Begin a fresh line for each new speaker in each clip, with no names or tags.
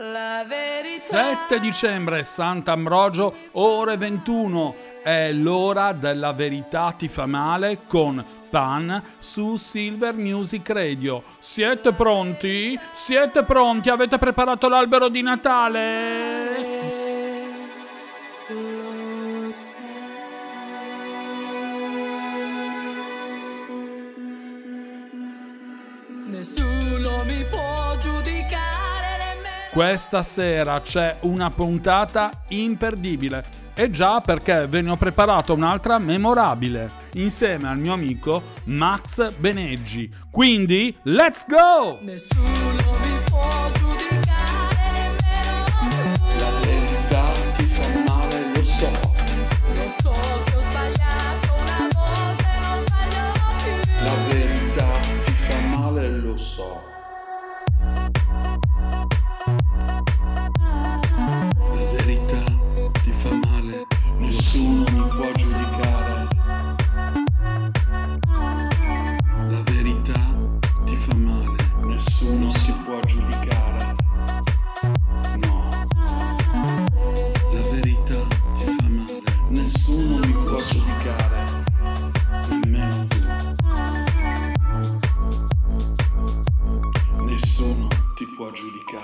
La verità
7 dicembre, Sant'Ambrogio, ore 21. È l'ora della verità ti fa male con Pan su Silver Music Radio. Siete pronti? Siete pronti? Avete preparato l'albero di Natale? Questa sera c'è una puntata imperdibile. E già perché ve ne ho preparato un'altra memorabile, insieme al mio amico Max Beneggi. Quindi, let's go!
Nessuno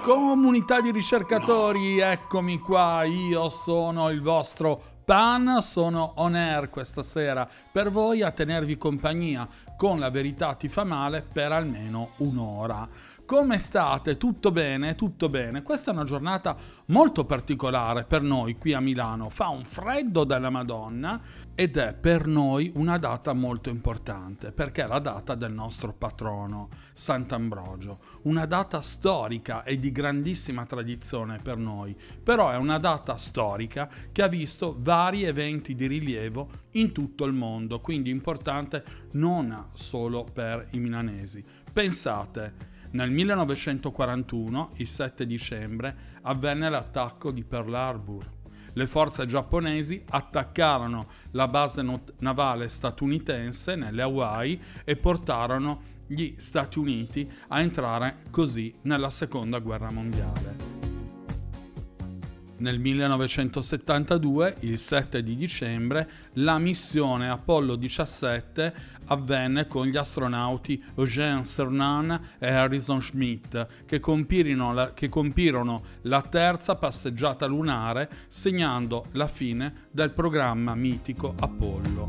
Comunità di ricercatori, eccomi qua. Io sono il vostro Pan, sono on air questa sera per voi a tenervi compagnia con la verità ti fa male per almeno un'ora. Come state? Tutto bene? Tutto bene. Questa è una giornata molto particolare per noi qui a Milano. Fa un freddo della Madonna ed è per noi una data molto importante perché è la data del nostro patrono, Sant'Ambrogio. Una data storica e di grandissima tradizione per noi, però è una data storica che ha visto vari eventi di rilievo in tutto il mondo, quindi importante non solo per i milanesi. Pensate, nel 1941, il 7 dicembre, avvenne l'attacco di Pearl Harbor. Le forze giapponesi attaccarono la base navale statunitense nelle Hawaii e portarono gli Stati Uniti a entrare così nella seconda guerra mondiale. Nel 1972, il 7 di dicembre, la missione Apollo 17 avvenne con gli astronauti Eugene Cernan e Harrison Schmitt, che la, che compirono la terza passeggiata lunare, segnando la fine del programma mitico Apollo.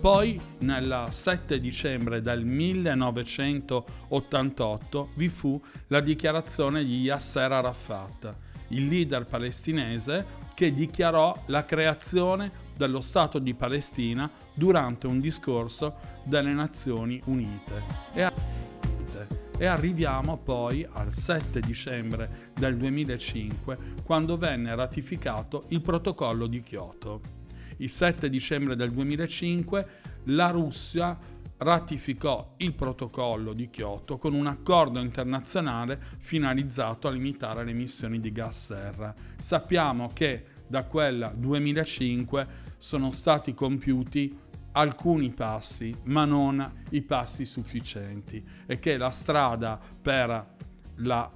Poi, nel 7 dicembre del 1988, vi fu la dichiarazione di Yasser Arafat, il leader palestinese che dichiarò la creazione dello Stato di Palestina durante un discorso delle Nazioni Unite. E, arriviamo poi al 7 dicembre del 2005 quando venne ratificato il protocollo di Kyoto. Il 7 dicembre del 2005 la Russia ratificò il protocollo di Kyoto con un accordo internazionale finalizzato a limitare le emissioni di gas serra. Sappiamo che da quel 2005 sono stati compiuti alcuni passi, ma non i passi sufficienti e che la strada per la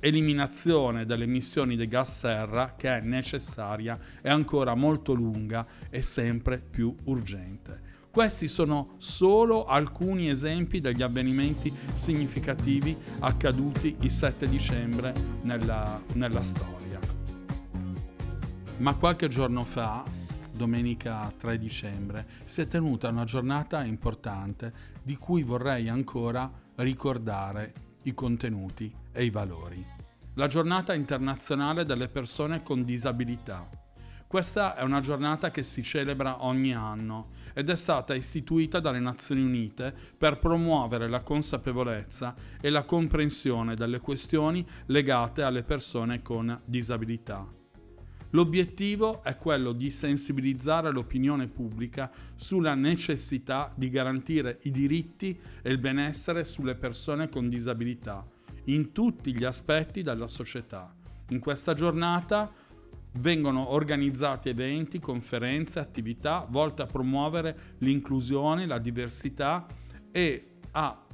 eliminazione delle emissioni di gas serra che è necessaria è ancora molto lunga e sempre più urgente. Questi sono solo alcuni esempi degli avvenimenti significativi accaduti il 7 dicembre nella, nella storia. Ma qualche giorno fa, domenica 3 dicembre, si è tenuta una giornata importante di cui vorrei ancora ricordare i contenuti e i valori. La giornata internazionale delle persone con disabilità. Questa è una giornata che si celebra ogni anno ed è stata istituita dalle Nazioni Unite per promuovere la consapevolezza e la comprensione delle questioni legate alle persone con disabilità. L'obiettivo è quello di sensibilizzare l'opinione pubblica sulla necessità di garantire i diritti e il benessere sulle persone con disabilità in tutti gli aspetti della società. In questa giornata vengono organizzati eventi, conferenze, attività volte a promuovere l'inclusione, la diversità e a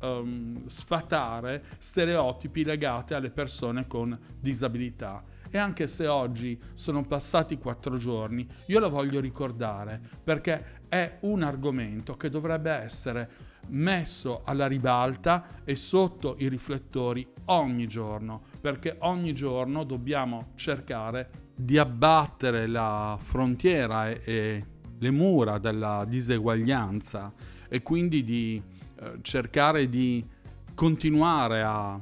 ehm, sfatare stereotipi legati alle persone con disabilità. E anche se oggi sono passati quattro giorni, io lo voglio ricordare perché è un argomento che dovrebbe essere messo alla ribalta e sotto i riflettori ogni giorno, perché ogni giorno dobbiamo cercare di abbattere la frontiera e, e le mura della diseguaglianza e quindi di eh, cercare di continuare a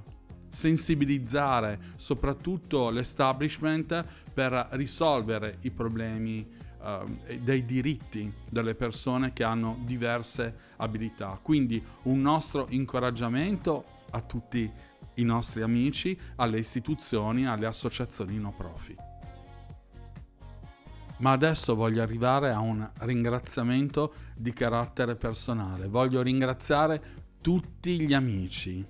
sensibilizzare soprattutto l'establishment per risolvere i problemi eh, dei diritti delle persone che hanno diverse abilità. Quindi un nostro incoraggiamento a tutti i nostri amici, alle istituzioni, alle associazioni no profit. Ma adesso voglio arrivare a un ringraziamento di carattere personale. Voglio ringraziare tutti gli amici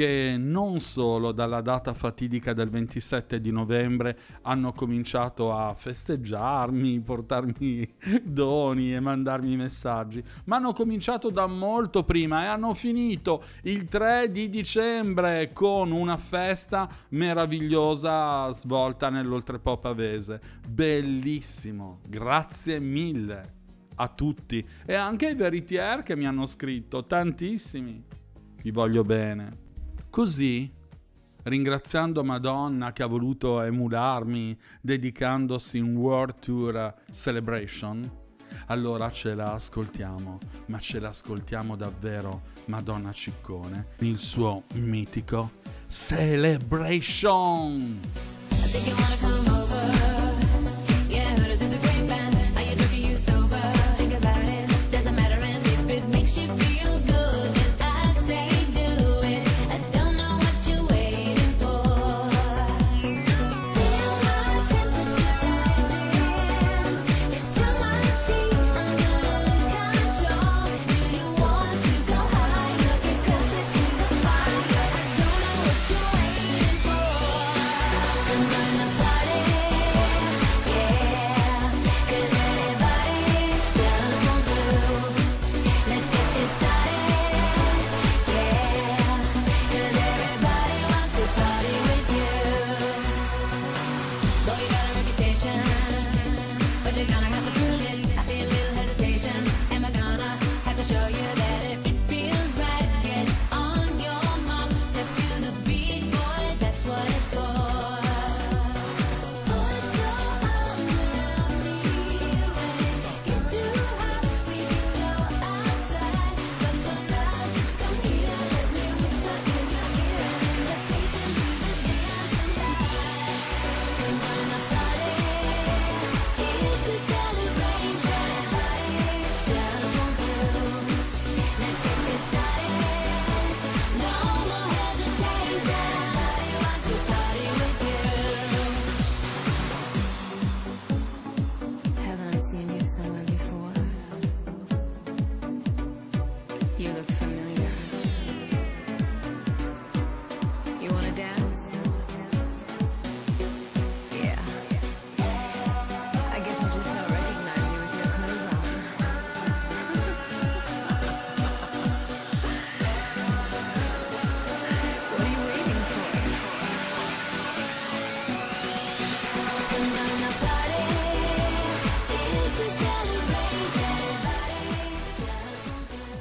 che non solo dalla data fatidica del 27 di novembre hanno cominciato a festeggiarmi, portarmi doni e mandarmi messaggi, ma hanno cominciato da molto prima e hanno finito il 3 di dicembre con una festa meravigliosa svolta nell'Oltrepo Pavese. Bellissimo, grazie mille a tutti e anche ai veritier che mi hanno scritto, tantissimi. Vi voglio bene. Così, ringraziando Madonna che ha voluto emularmi dedicandosi in World Tour Celebration, allora ce la ascoltiamo, ma ce l'ascoltiamo davvero Madonna Ciccone, il suo mitico Celebration.
I think you wanna come over.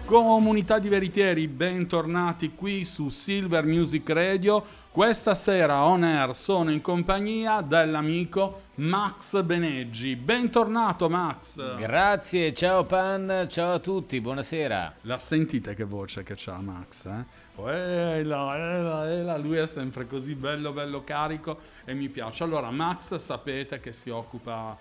Comunità di veritieri, bentornati qui su Silver Music Radio. Questa sera on air sono in compagnia dell'amico Max Beneggi. Bentornato Max.
Grazie, ciao Pan, ciao a tutti, buonasera.
La sentite che voce che c'ha Max, eh? Ela, ela, ela, lui è sempre così bello, bello carico e mi piace. Allora, Max sapete che si occupa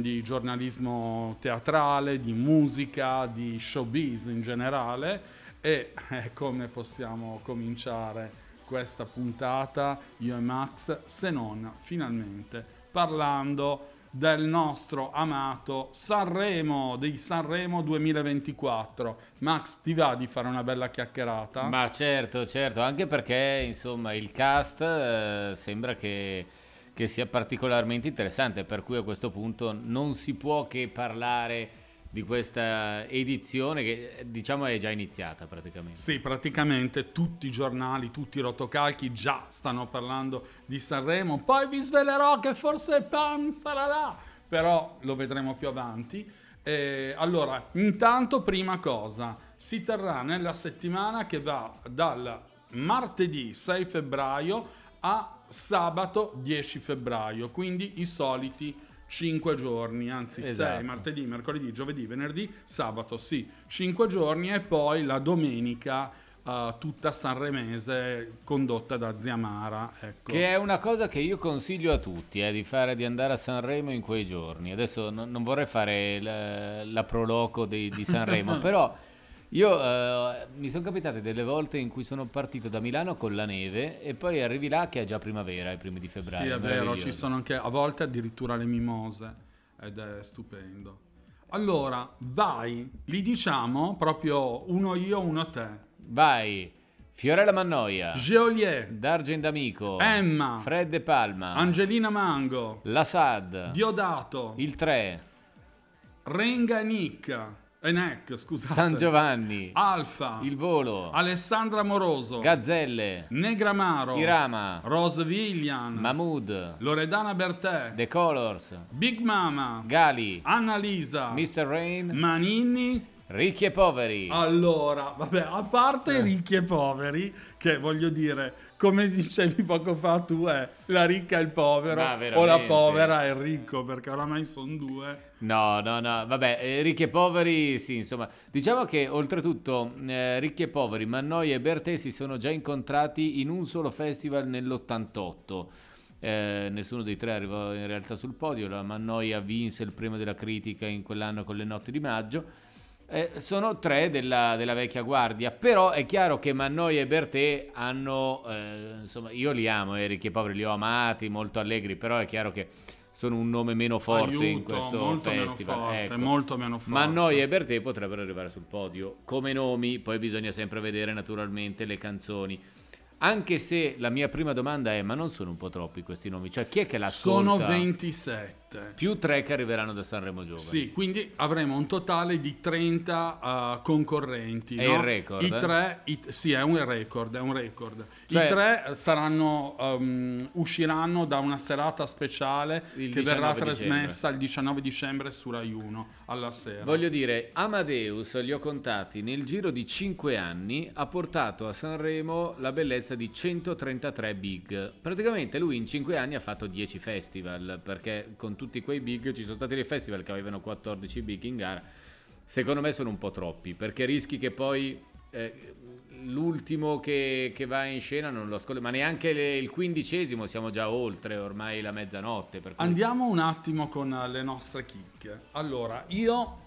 di giornalismo teatrale, di musica, di showbiz in generale e eh, come possiamo cominciare questa puntata io e Max se non finalmente parlando del nostro amato Sanremo, di Sanremo 2024. Max, ti va di fare una bella chiacchierata?
Ma certo, certo, anche perché insomma il cast eh, sembra che, che sia particolarmente interessante, per cui a questo punto non si può che parlare di questa edizione che diciamo è già iniziata praticamente.
Sì, praticamente tutti i giornali, tutti i rotocalchi già stanno parlando di Sanremo. Poi vi svelerò che forse Pam sarà là, però lo vedremo più avanti. Eh, allora, intanto, prima cosa, si terrà nella settimana che va dal martedì 6 febbraio a sabato 10 febbraio, quindi i soliti 5 giorni, anzi 6,
Esatto.
martedì, mercoledì, giovedì, venerdì, sabato, sì, 5 giorni e poi la domenica eh, tutta sanremese condotta da Zia Mara, ecco.
Che è una cosa che io consiglio a tutti, eh, di fare di andare a Sanremo in quei giorni. Adesso no- non vorrei fare la, la proloco di, di Sanremo, però io eh, mi sono capitate delle volte in cui sono partito da Milano con la neve e poi arrivi là che è già primavera, i primi di febbraio.
Sì, è vero, ci sono anche a volte addirittura le mimose ed è stupendo. Allora, vai, li diciamo proprio uno io, uno te.
Vai, Fiorella Mannoia,
Geolier,
Dargen D'Amico,
Emma,
Fred De Palma,
Angelina Mango,
La Sad,
Diodato,
il 3,
Renga e e Neck, scusate.
San Giovanni,
Alfa,
il Volo,
Alessandra Moroso,
Gazzelle,
Negramaro,
Irama,
Rose Villian,
Mahmood,
Loredana Bertè,
The Colors,
Big Mama,
Gali,
Annalisa,
Mr. Rain,
Manini.
Ricchi e Poveri.
Allora, vabbè, a parte
Eh.
ricchi e poveri, che voglio dire, come dicevi poco fa tu, è la ricca e il povero, o la povera e il ricco, perché oramai sono due.
No, no, no, vabbè, eh, Ricchi e Poveri, sì, insomma, diciamo che oltretutto eh, Ricchi e Poveri, Mannoia e Bertè si sono già incontrati in un solo festival nell'88. Eh, nessuno dei tre arrivò in realtà sul podio, la Mannoia vinse il premio della critica in quell'anno con le notti di maggio. Eh, sono tre della, della vecchia guardia, però è chiaro che Mannoia e Bertè hanno, eh, insomma, io li amo, Ricchi e Poveri li ho amati, molto allegri, però è chiaro che sono un nome meno forte in
Aiuto,
questo
molto
festival.
meno forte,
ecco.
molto meno forte.
Ma Noi e Bertè potrebbero arrivare sul podio come nomi, poi bisogna sempre vedere naturalmente le canzoni. Anche se la mia prima domanda è: ma non sono un po' troppi questi nomi? Cioè, chi è che l'ascolta?
Sono 27.
Più tre che arriveranno da Sanremo Giovani.
Sì, quindi avremo un totale di 30 uh, concorrenti.
È
no?
il record,
I
eh?
tre, i- sì, è un record, è un record.
Cioè-
I tre saranno, um, usciranno da una serata speciale che verrà
19
trasmessa il 19 dicembre su Rai 1 alla sera.
Voglio dire, Amadeus, li ho contati, nel giro di 5 anni ha portato a Sanremo la bellezza di 133 big. Praticamente lui in 5 anni ha fatto 10 festival, perché con tutti quei big ci sono stati dei festival che avevano 14 big in gara. Secondo me sono un po' troppi, perché rischi che poi eh, l'ultimo che, che va in scena non lo ascolti, ma neanche le- il quindicesimo siamo già oltre ormai la mezzanotte. Cui...
Andiamo un attimo con le nostre chicche. Allora, io,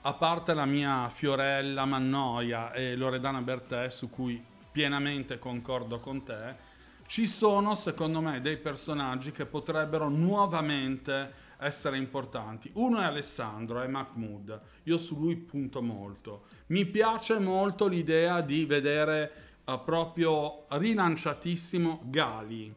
a parte la mia Fiorella Mannoia e Loredana Bertè, su cui pienamente concordo con te, ci sono secondo me dei personaggi che potrebbero nuovamente essere importanti. Uno è Alessandro, è Mahmood. Io su lui punto molto. Mi piace molto l'idea di vedere eh, proprio rilanciatissimo Gali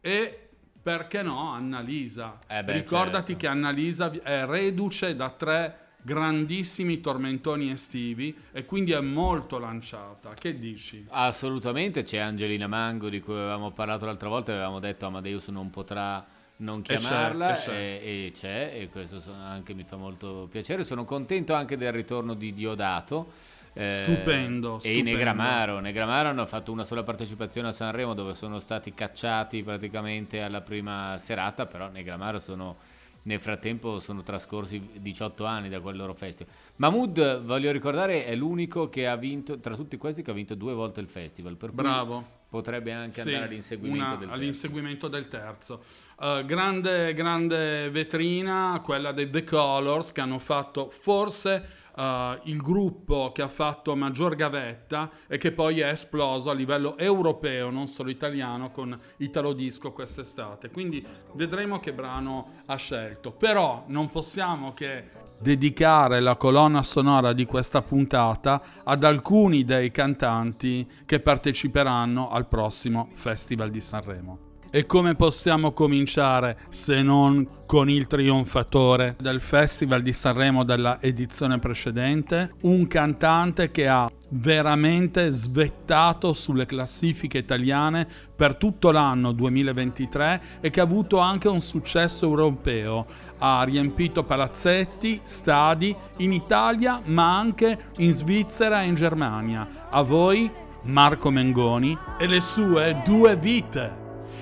e perché no Annalisa.
Eh beh,
Ricordati
certo.
che Annalisa è reduce da tre grandissimi tormentoni estivi e quindi è molto lanciata. Che dici?
Assolutamente, c'è Angelina Mango di cui avevamo parlato l'altra volta, avevamo detto Amadeus non potrà non
c'è,
chiamarla
e c'è.
e, e c'è e questo anche mi fa molto piacere. Sono contento anche del ritorno di Diodato. eh,
Stupendo,
E
stupendo.
Negramaro. Negramaro hanno fatto una sola partecipazione a Sanremo dove sono stati cacciati praticamente alla prima serata, però Negramaro sono nel frattempo sono trascorsi 18 anni da quel loro festival. Mahmood, voglio ricordare, è l'unico che ha vinto, tra tutti questi, che ha vinto due volte il festival.
Bravo.
potrebbe anche
Sì,
andare all'inseguimento
una-
del terzo.
all'inseguimento del terzo. Eh, grande, grande vetrina, quella dei The Colors, che hanno fatto forse eh, il gruppo che ha fatto maggior gavetta e che poi è esploso a livello europeo, non solo italiano, con Italo Disco quest'estate. Quindi vedremo che brano ha scelto. Però non possiamo che dedicare la colonna sonora di questa puntata ad alcuni dei cantanti che parteciperanno al prossimo Festival di Sanremo. E come possiamo cominciare se non con il trionfatore del Festival di Sanremo della edizione precedente? Un cantante che ha veramente svettato sulle classifiche italiane per tutto l'anno 2023 e che ha avuto anche un successo europeo. Ha riempito palazzetti, stadi in Italia ma anche in Svizzera e in Germania. A voi Marco Mengoni e le sue due vite.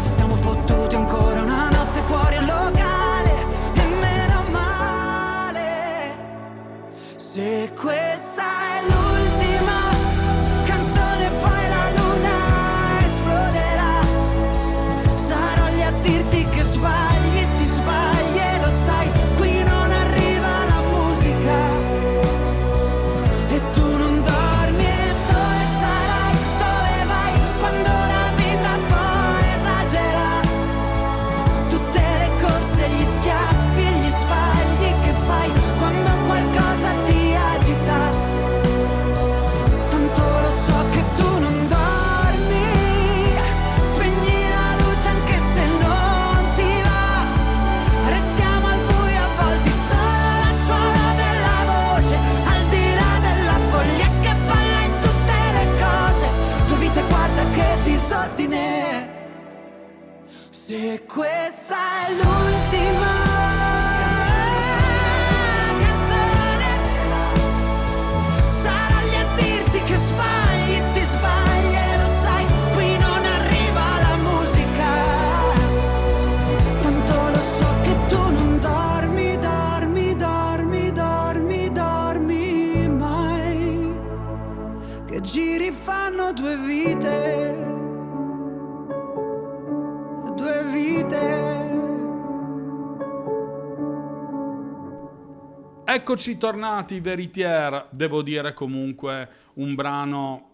Ci siamo fottuti ancora una notte fuori al locale, e meno male. Se questa è l'ultima
Eccoci tornati, Veritier. Devo dire comunque un brano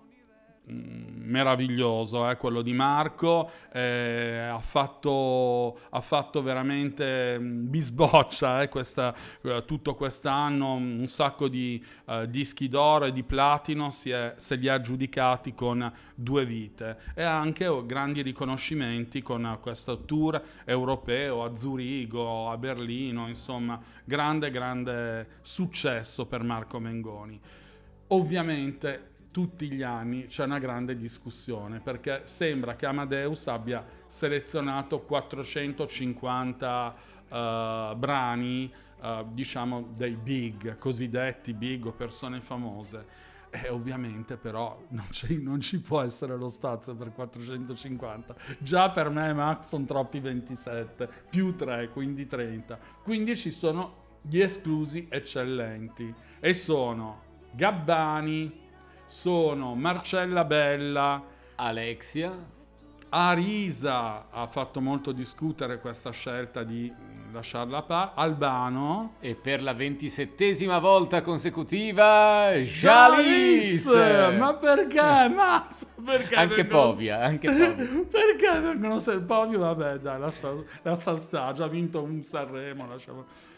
meraviglioso, eh, quello di Marco. eh, ha, fatto, ha fatto veramente mm, bisboccia eh, questa- eh, tutto quest'anno, un sacco di eh, dischi d'oro e di platino, si è- se li ha aggiudicati con due vite e anche oh, grandi riconoscimenti con questo tour europeo a Zurigo, a Berlino, insomma, grande, grande successo per Marco Mengoni. Ovviamente tutti gli anni c'è una grande discussione perché sembra che Amadeus abbia selezionato 450 eh, brani, eh, diciamo dei big, cosiddetti big o persone famose. E ovviamente però non, non ci può essere lo spazio per 450. Già per me Max sono troppi 27, più 3, quindi 30. Quindi ci sono gli esclusi eccellenti e sono Gabbani, sono Marcella Bella,
Alexia,
Arisa ha fatto molto discutere questa scelta di lasciarla pa, Albano,
e per la ventisettesima volta consecutiva Jalis!
Ma perché Max? Perché
Anche Povia, anche Povia.
Perché vengono se Povio? Vabbè, dai, lascia, lascia sta, ha già vinto un Sanremo, lasciamo.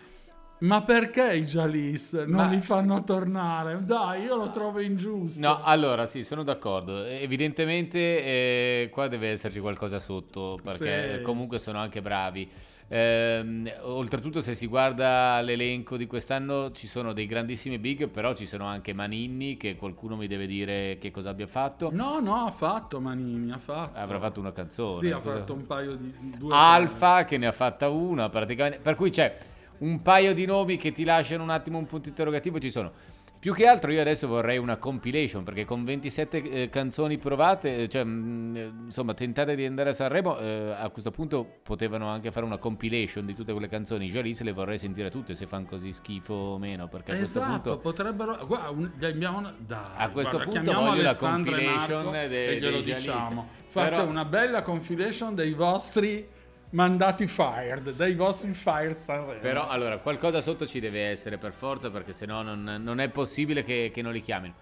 Ma perché i Jalis non
Ma-
li fanno tornare? Dai, io lo trovo ingiusto.
No, allora sì, sono d'accordo. Evidentemente eh, qua deve esserci qualcosa sotto, perché
Sì.
comunque sono anche bravi. Ehm, oltretutto, se si guarda l'elenco di quest'anno, ci sono dei grandissimi big, però ci sono anche Maninni, che qualcuno mi deve dire che cosa abbia fatto.
No, no, ha fatto Manini, ha fatto.
Avrà fatto una canzone.
Sì, ha fatto un paio di... Due
Alfa che ne ha fatta una praticamente. Per cui c'è un paio di nomi che ti lasciano un attimo un punto interrogativo. Ci sono. Più che altro io adesso vorrei una compilation perché con 27 eh, canzoni provate, eh, cioè mh, insomma tentate di andare a Sanremo, eh, a questo punto potevano anche fare una compilation di tutte quelle canzoni. Già lì se le vorrei sentire tutte se fanno così schifo o meno perché a questo
Esatto,
punto...
potrebbero... Guarda, un- abbiamo Dai,
A questo
guarda,
punto voglio la
Alessandra e
compilation de-
e glielo diciamo. Fate
Però-
una bella compilation dei vostri mandati fired, dei vostri fired Sanremo.
Però allora qualcosa sotto ci deve essere per forza perché sennò non, non è possibile che, che non li chiamino.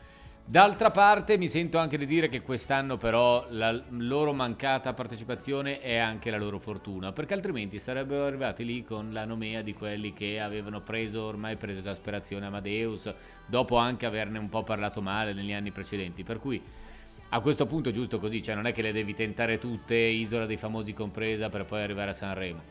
D'altra parte mi sento anche di dire che quest'anno però la loro mancata partecipazione è anche la loro fortuna, perché altrimenti sarebbero arrivati lì con la nomea di quelli che avevano preso ormai presa esasperazione Amadeus, dopo anche averne un po' parlato male negli anni precedenti. Per cui a questo punto è giusto così, cioè non è che le devi tentare tutte, Isola dei Famosi compresa, per poi arrivare a Sanremo.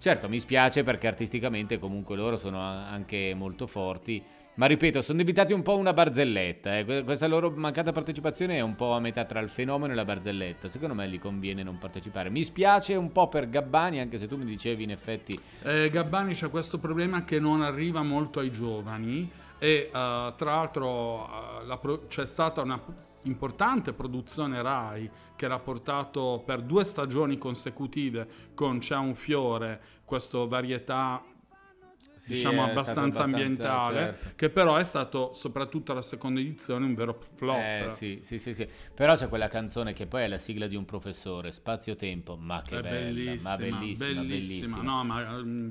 Certo, mi spiace perché artisticamente comunque loro sono anche molto forti, ma ripeto, sono diventati un po' una barzelletta. eh. Que- Questa loro mancata partecipazione è un po' a metà tra il fenomeno e la barzelletta. Secondo me gli conviene non partecipare. Mi spiace un po' per Gabbani, anche se tu mi dicevi in effetti
Eh, Gabbani c'è questo problema che non arriva molto ai giovani e eh, tra l'altro eh, la pro- c'è stata una importante produzione Rai che l'ha portato per due stagioni consecutive con C'è un fiore, questo varietà
Sì,
diciamo abbastanza,
abbastanza,
ambientale,
certo.
che però è stato soprattutto alla seconda edizione un vero flop.
Eh, sì, sì, sì, sì. Però c'è quella canzone che poi è la sigla di un professore, Spazio-Tempo, ma che
è
bella,
bellissima,
ma bellissima, bellissima.
No, ma mm,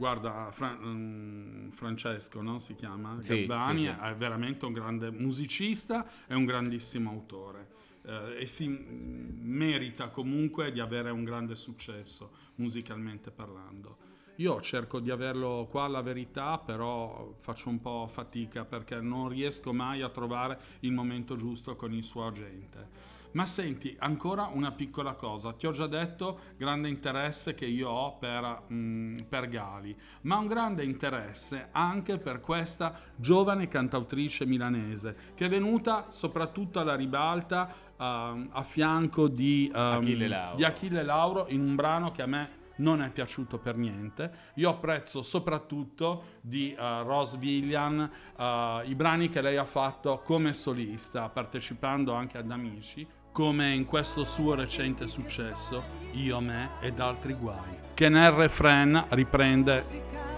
guarda, Fra- mm, Francesco no, si chiama
Sì,
Gabbani,
sì, sì.
è veramente un grande musicista e un grandissimo autore. eh, e si mm, merita comunque di avere un grande successo musicalmente parlando. Io cerco di averlo qua alla verità, però faccio un po' fatica perché non riesco mai a trovare il momento giusto con il suo agente. Ma senti, ancora una piccola cosa, ti ho già detto grande interesse che io ho per, mm, per Gali, ma un grande interesse anche per questa giovane cantautrice milanese che è venuta soprattutto alla ribalta ehm, a fianco di, ehm,
Achille Lauro.
di Achille Lauro in un brano che a me non è piaciuto per niente. Io apprezzo soprattutto di eh, Rose Villain eh, i brani che lei ha fatto come solista, partecipando anche ad Amici, come in questo suo recente successo, Io, me ed altri guai, che nel refrain riprende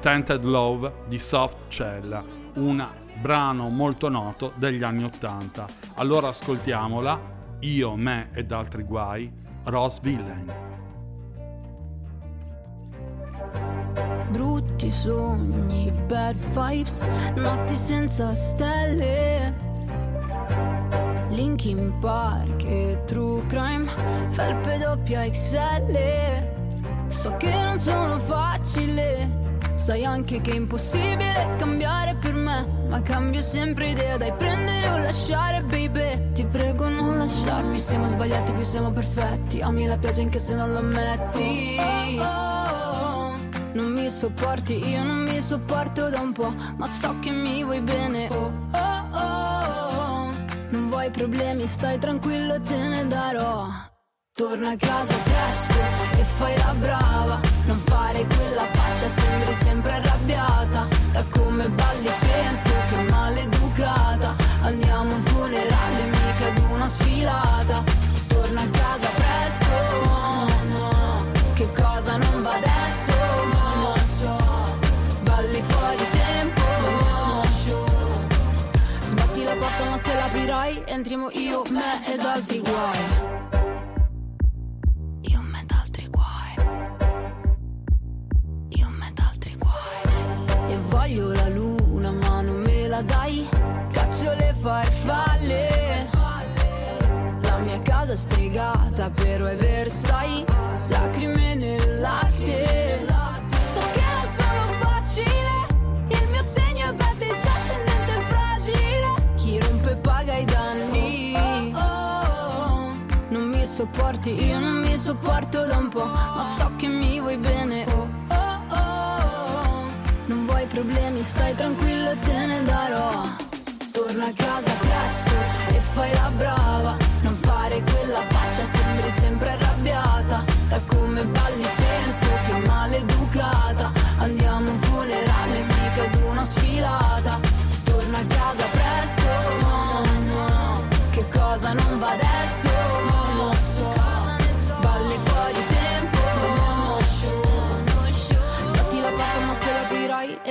Tented Love di Soft Cella, un brano molto noto degli anni Ottanta. Allora ascoltiamola, Io, me ed altri guai, Rose Villain.
Brutti sogni, bad vibes, notti senza stelle. Linkin Park e True Crime, felpe doppia XL. So che non sono facile, sai anche che è impossibile cambiare per me. Ma cambio sempre idea, dai prendere o lasciare, baby. Ti prego non lasciarmi, siamo sbagliati, più siamo perfetti. Ami la pioggia anche se non lo ammetti. Non mi sopporti, io non mi sopporto da un po', ma so che mi vuoi bene. Oh, oh, oh. Vuoi problemi, stai tranquillo, te ne darò. Torna a casa presto e fai la brava. Non fare quella faccia, sembri sempre arrabbiata. Da come balli penso che maleducata. Andiamo a un funerale, mica ad una sfilata. Torna a casa presto. Che cosa non va adesso? L'aprirai entriamo io, me ed altri guai. Voglio la luna ma non me la dai. Caccio le farfalle. La mia casa è stregata però è Versailles. Lacrime sopporti, io non mi sopporto da un po', ma so che mi vuoi bene. Oh, oh, oh. Non vuoi problemi, stai tranquillo e te ne darò. Torna a casa presto e fai la brava. Non fare quella faccia, sembri sempre arrabbiata. Da come balli penso che maleducata.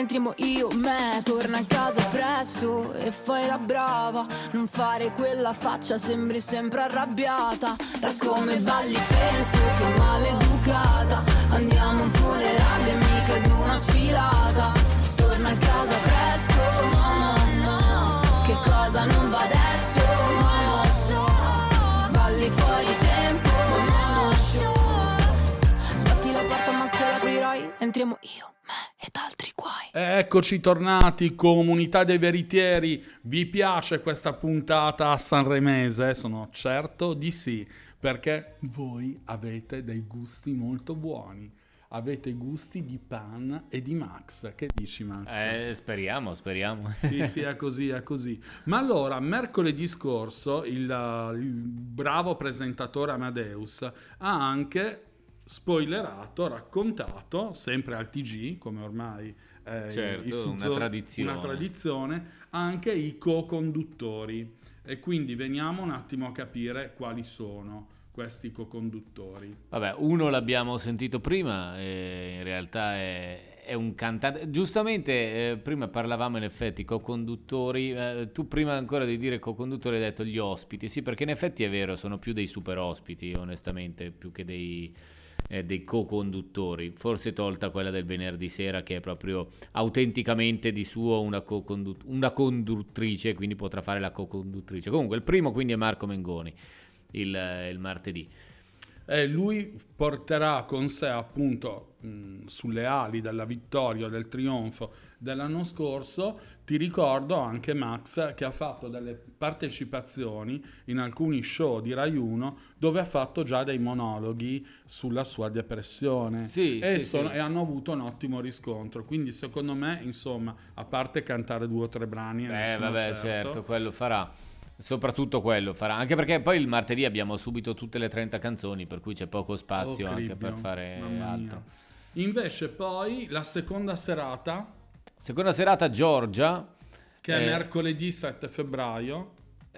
Entriamo io, me Torna a casa presto e fai la brava. Non fare quella faccia, sembri sempre arrabbiata. Da come balli penso che maleducata. Andiamo a un funerale, mica ad una sfilata. Torna a casa presto, no, no, no Che cosa non va adesso? Lo so Balli fuori tempo, lo so Sbatti la porta ma se l'aprirai entriamo io, ed altri guai
Eccoci tornati, comunità dei veritieri. Vi piace questa puntata sanremese? Sono certo di sì, perché voi avete dei gusti molto buoni. Avete gusti di Pan e di Max. Che dici, Max?
Eh, speriamo, speriamo.
Sì, sì, è così, è così. Ma allora, mercoledì scorso il, uh, il bravo presentatore Amadeus ha anche spoilerato, raccontato, sempre al TG, come ormai è
Certo,
istituto-
una tradizione.
una tradizione, anche i co-conduttori. E quindi veniamo un attimo a capire quali sono questi co-conduttori.
Vabbè, uno l'abbiamo sentito prima, eh, in realtà è, è un cantante. Giustamente, eh, prima parlavamo in effetti co-conduttori. eh, tu prima ancora di dire co-conduttori hai detto gli ospiti. Sì, perché in effetti è vero, sono più dei super ospiti, onestamente, più che dei, eh, dei co-conduttori. Forse tolta quella del venerdì sera, che è proprio autenticamente di suo una, una conduttrice, quindi potrà fare la co-conduttrice. Comunque, il primo quindi è Marco Mengoni, il- il martedì.
E lui porterà con sé appunto mh, sulle ali della vittoria, del trionfo dell'anno scorso, ti ricordo anche Max che ha fatto delle partecipazioni in alcuni show di Rai 1 dove ha fatto già dei monologhi sulla sua depressione
Sì,
e,
sì,
sono-
sì.
e hanno avuto un ottimo riscontro. Quindi secondo me, insomma, a parte cantare due o tre brani,
Eh, vabbè, certo, quello farà. Soprattutto quello farà. Anche perché poi il martedì abbiamo subito tutte le 30 canzoni, per cui c'è poco spazio
Oh,
anche per fare altro.
Invece poi la seconda serata
Seconda serata Giorgia,
che è
Eh.
mercoledì 7 febbraio.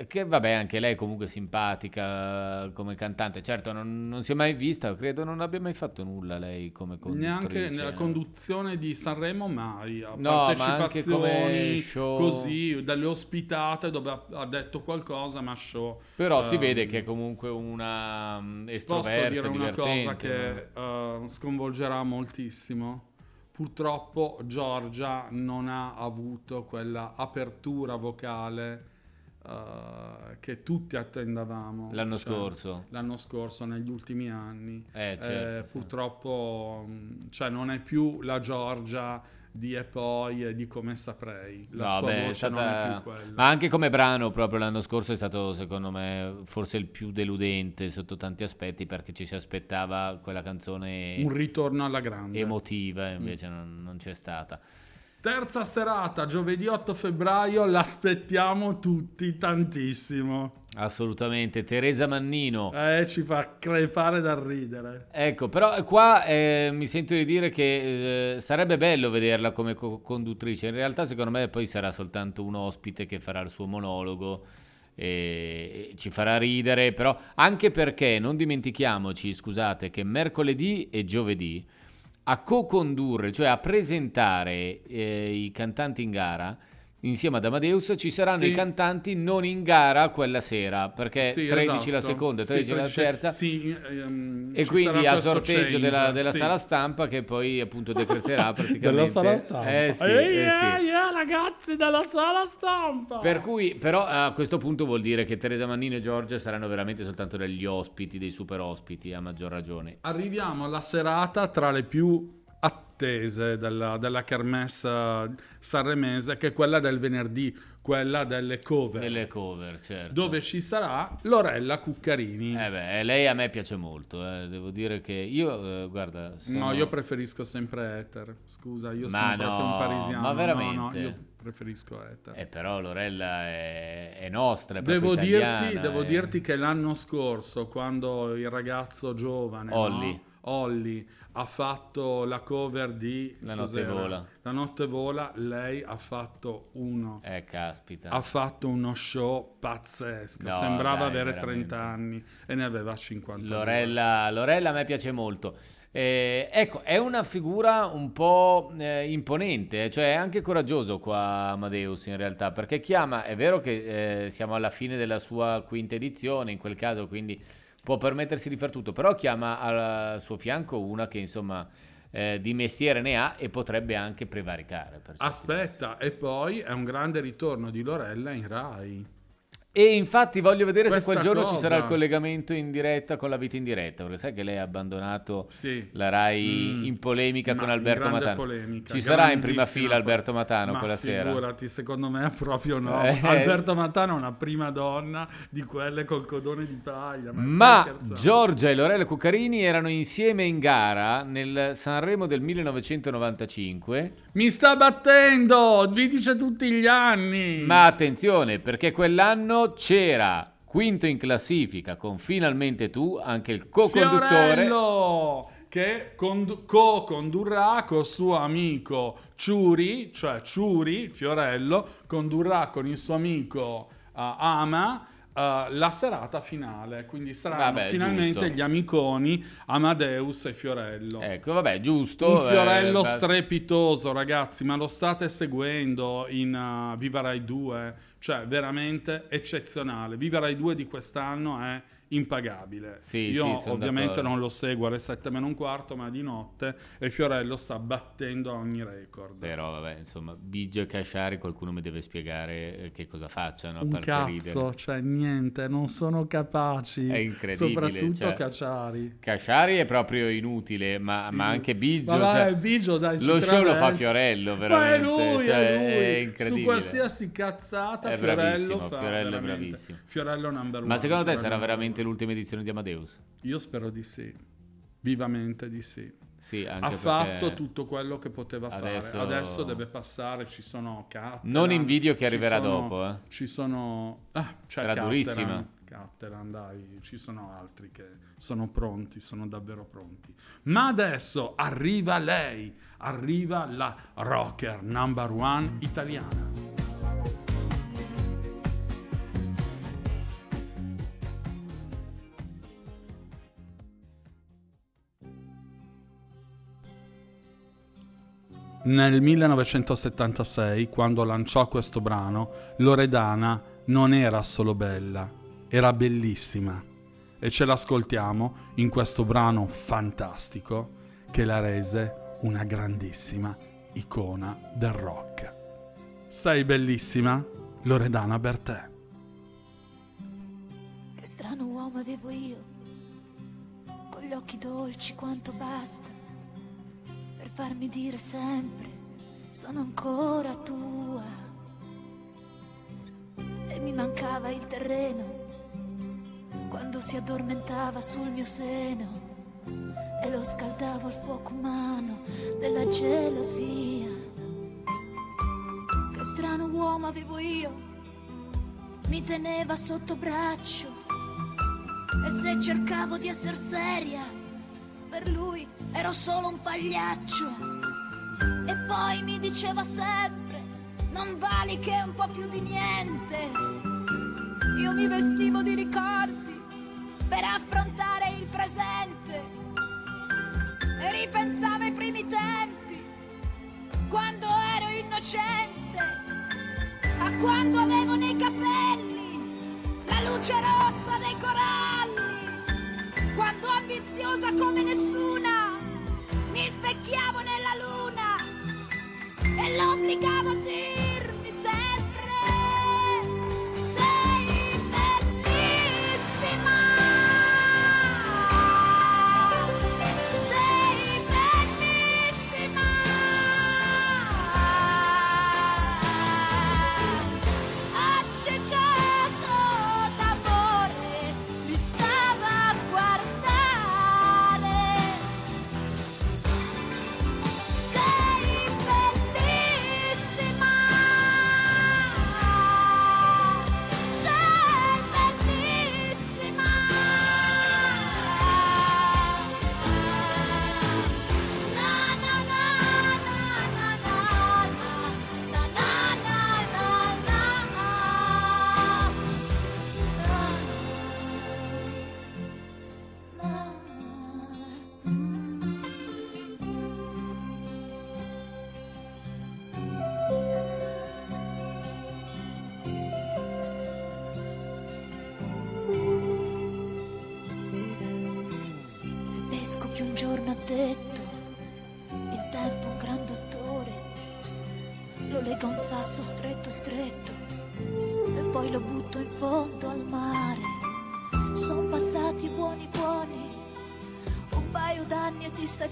Che vabbè, anche lei comunque simpatica come cantante. Certo, non, non si è mai vista, credo non abbia mai fatto nulla lei come conduttrice.
Neanche nella conduzione di Sanremo mai, a
No, ma
partecipazioni
come show.
così, dalle ospitate dove ha, ha detto qualcosa, ma show.
Però si
Ehm,
vede che è comunque una mm,
Posso
estroversa,
dire una cosa che eh, sconvolgerà moltissimo? Purtroppo Giorgia non ha avuto quella apertura vocale eh, che tutti attendavamo.
L'anno
Cioè,
scorso.
L'anno scorso, negli ultimi anni.
Eh, certo, sì.
Purtroppo mh, cioè, non è più la Giorgia di E poi e di Come saprei. La
No,
sua
beh,
voce non è
stata-
più quella.
Ma anche come brano, proprio l'anno scorso è stato, secondo me, forse il più deludente sotto tanti aspetti, perché ci si aspettava quella canzone
Un ritorno alla grande.
emotiva, invece non, non c'è stata.
Terza serata, giovedì 8 febbraio, l'aspettiamo tutti tantissimo.
Assolutamente. Teresa Mannino.
Eh, ci fa crepare dal ridere.
Ecco, però qua eh, mi sento di dire che eh, sarebbe bello vederla come co- conduttrice. In realtà, secondo me, poi sarà soltanto un ospite che farà il suo monologo e, e ci farà ridere. Però, anche perché non dimentichiamoci, scusate, che mercoledì e giovedì a co-condurre, cioè a presentare eh, i cantanti in gara. Insieme ad Amadeus ci saranno
Sì.
i cantanti non in gara quella sera perché
Sì,
13 la
esatto.
seconda,
Sì,
13 la
13
terza.
sì, ehm,
E quindi a sorteggio
change,
della, della
sì.
sala stampa che poi appunto decreterà praticamente.
Della sala stampa.
Eh sì, eh sì.
ehi, eh, ragazzi della sala stampa.
Per cui, però, a questo punto vuol dire che Teresa Mannino e Giorgia saranno veramente soltanto degli ospiti, dei super ospiti, a maggior ragione.
Arriviamo alla serata tra le più attese della, della kermesse sanremese, che è quella del venerdì, quella delle cover,
Delle cover, certo.
dove ci sarà Lorella Cuccarini.
Eh beh, lei a me piace molto, eh, devo dire che io, eh, guarda... sono-
No, io preferisco sempre Ether. Scusa, io
Ma
sono proprio
no,
un parisiano.
ma
No,
veramente?
no, io preferisco Ether.
Eh, però Lorella è, è nostra, è proprio
Devo, dirti, devo
eh.
dirti che l'anno scorso, quando il ragazzo giovane, no?
Olli.
Ha fatto la cover di
La notte
cos'era?
vola.
La notte vola, lei ha fatto uno.
Eh, caspita.
Ha fatto uno show pazzesco.
No,
Sembrava
dai,
avere
veramente.
30 anni e ne aveva 50.
Lorella, Lorella a me piace molto. Eh, ecco, è una figura un po' eh, imponente, eh, cioè è anche coraggioso qua Amadeus in realtà, perché chiama, è vero che eh, siamo alla fine della sua quinta edizione, in quel caso quindi può permettersi di far tutto, però chiama al suo fianco una che insomma eh, di mestiere ne ha e potrebbe anche prevaricare.
Aspetta, e poi è un grande ritorno di Lorella in Rai.
E infatti voglio vedere se
Questa
quel giorno ci
cosa-
sarà il collegamento in diretta con la vita in diretta, perché sai che lei ha abbandonato
Sì.
la Rai
Mm.
in polemica
Ma
con Alberto Matano.
polemica,
ci sarà in prima fila Alberto Matano
Ma
quella sera.
figurati, secondo me proprio no.
Eh.
Alberto Matano è una prima donna di quelle col codone di paglia. Ma,
Ma? Giorgia e Lorella Cuccarini erano insieme in gara nel Sanremo del 1995.
Mi sta battendo! Vi dice tutti gli anni!
Ma attenzione, perché quell'anno c'era quinto in classifica con Finalmente tu, anche il co-conduttore.
Fiorello! Che condu- co-condurrà col suo amico Ciuri, cioè Ciuri, Fiorello, condurrà con il suo amico uh, Ama uh, la serata finale. Quindi saranno
Vabbè,
finalmente
giusto.
gli amiconi Amadeus e Fiorello.
Ecco, vabbè, giusto.
Un Fiorello
eh,
strepitoso, ragazzi, ma lo state seguendo in uh, Viva Rai 2, cioè veramente eccezionale. Viva Rai 2 di quest'anno è impagabile.
Sì,
Io
sì,
ovviamente non lo seguo alle 7 meno un quarto, ma di notte e Fiorello sta battendo ogni record.
Però vabbè, insomma, Biggio e Casciari qualcuno mi deve spiegare eh, che cosa facciano a
un
parte
cazzo,
ridere.
cioè niente, non sono capaci.
È incredibile,
Soprattutto
cioè.
Cacciari.
Casciari è proprio inutile, ma, ma anche Biggio. Cioè,
vai, Biggio, dai,
lo show lo fa. Fiorello,
Ma è
veramente.
lui,
cioè,
è lui.
è incredibile.
Su qualsiasi cazzata
È
Fiorello
bravissimo,
fa
Fiorello è
veramente.
bravissimo.
Fiorello number one.
Ma secondo te sarà veramente l'ultima edizione di Amadeus?
Io spero di sì. Vivamente di sì.
Sì,
ha fatto tutto quello che poteva
adesso-
fare. Adesso deve passare, ci sono Catalan.
Non invidio chi
ci
arriverà
sono-
dopo, eh.
Ci sono... Ah, c'è
Sarà
Catalan,
durissima.
Catalan, dai, ci sono altri che sono pronti, sono davvero pronti. Ma adesso arriva lei, arriva la rocker number one italiana. Nel 1976, quando lanciò questo brano, Loredana non era solo bella, era bellissima. E ce l'ascoltiamo in questo brano fantastico che la rese una grandissima icona del rock. Sei bellissima, Loredana Bertè.
Che strano uomo avevo io, con gli occhi dolci quanto basta, farmi dire sempre, sono ancora tua. E mi mancava il terreno, quando si addormentava sul mio seno, e lo scaldavo al fuoco umano della gelosia. Che strano uomo avevo io, mi teneva sotto braccio e se cercavo di essere seria, per lui ero solo un pagliaccio. E poi mi diceva sempre, non vali che un po' più di niente.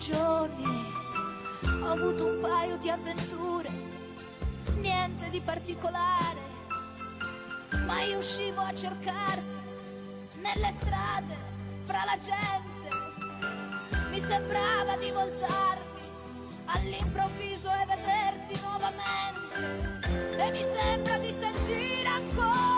Stagioni, ho avuto un paio di avventure, niente di particolare, ma io uscivo a cercarti nelle strade, fra la gente. Mi sembrava di voltarmi all'improvviso e vederti nuovamente. E mi sembra di sentire ancora.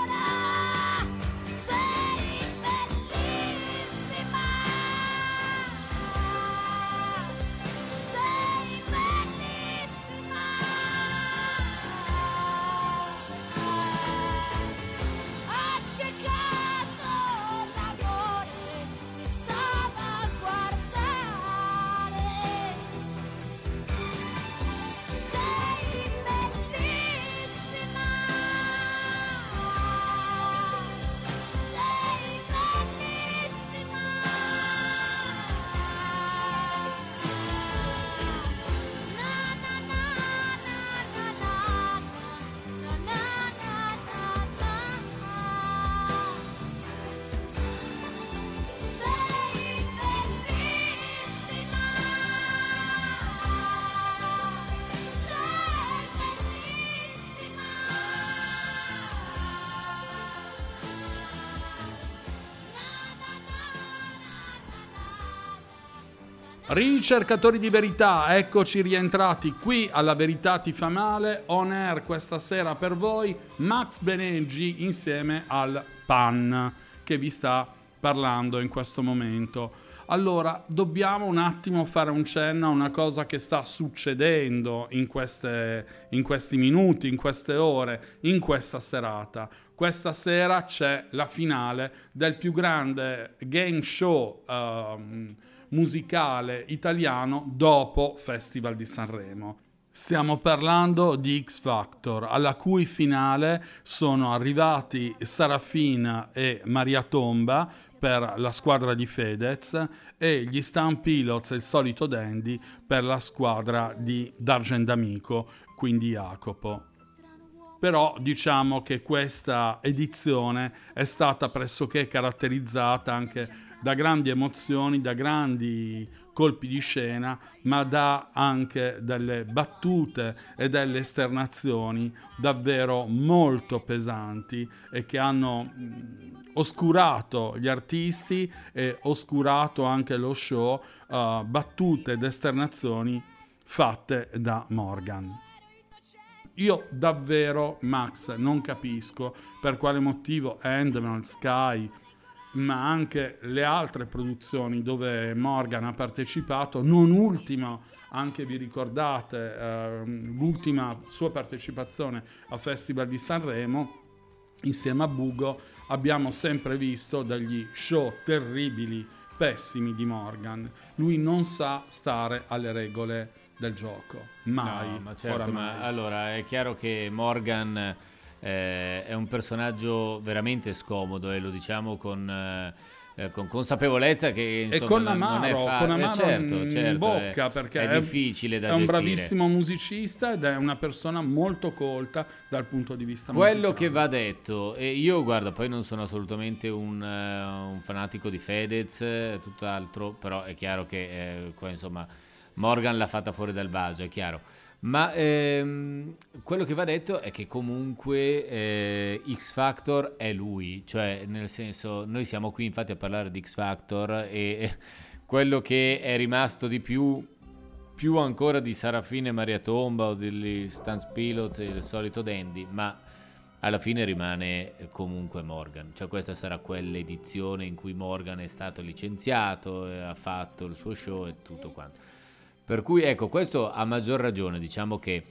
Ricercatori di verità, eccoci rientrati qui alla Verità ti fa male, on air questa sera per voi, Max Beneggi insieme al PAN che vi sta parlando in questo momento. Allora, dobbiamo un attimo fare un cenno a una cosa che sta succedendo in, queste- in questi minuti, in queste ore, in questa serata. Questa sera c'è la finale del più grande game show ehm, musicale italiano dopo Festival di Sanremo. Stiamo parlando di X Factor, alla cui finale sono arrivati Sarafina e Maria Tomba per la squadra di Fedez e gli Stan Pilots e il solito Dandy per la squadra di D'Argent D'Amico, quindi Jacopo. Però diciamo che questa edizione è stata pressoché caratterizzata anche da grandi emozioni, da grandi colpi di scena, ma da anche delle battute e delle esternazioni davvero molto pesanti e che hanno mh, oscurato gli artisti e oscurato anche lo show, eh, battute ed esternazioni fatte da Morgan. Io davvero, Max, non capisco per quale motivo Endemol, Sky, ma anche le altre produzioni dove Morgan ha partecipato, non ultima, anche vi ricordate, ehm, l'ultima sua partecipazione al Festival di Sanremo, insieme a Bugo, abbiamo sempre visto degli show terribili, pessimi di Morgan. Lui non sa stare alle regole del gioco, mai.
No, ma certo, ma allora è chiaro che Morgan eh, è un personaggio veramente scomodo e lo diciamo con, eh, eh, con consapevolezza che
e
insomma,
con
non- non è
Amaro,
fa-
con
eh,
Amaro
certo,
in
certo,
bocca
è,
perché
è difficile da
è un
gestire.
bravissimo musicista ed è una persona molto colta dal punto di vista
Quello
musicale.
che va detto, e io guarda, poi non sono assolutamente un, eh, un fanatico di Fedez, eh, tutt'altro, però è chiaro che eh, qua insomma Morgan l'ha fatta fuori dal vaso, è chiaro. Ma ehm, quello che va detto è che comunque eh, X Factor è lui, cioè nel senso noi siamo qui infatti a parlare di X Factor e quello che è rimasto di più più ancora di Sarafine e Maria Tomba o degli Stans Pilots e il solito Dandy, ma alla fine rimane comunque Morgan. Cioè questa sarà quell'edizione in cui Morgan è stato licenziato, e ha fatto il suo show e tutto quanto. Per cui ecco, questo a maggior ragione diciamo che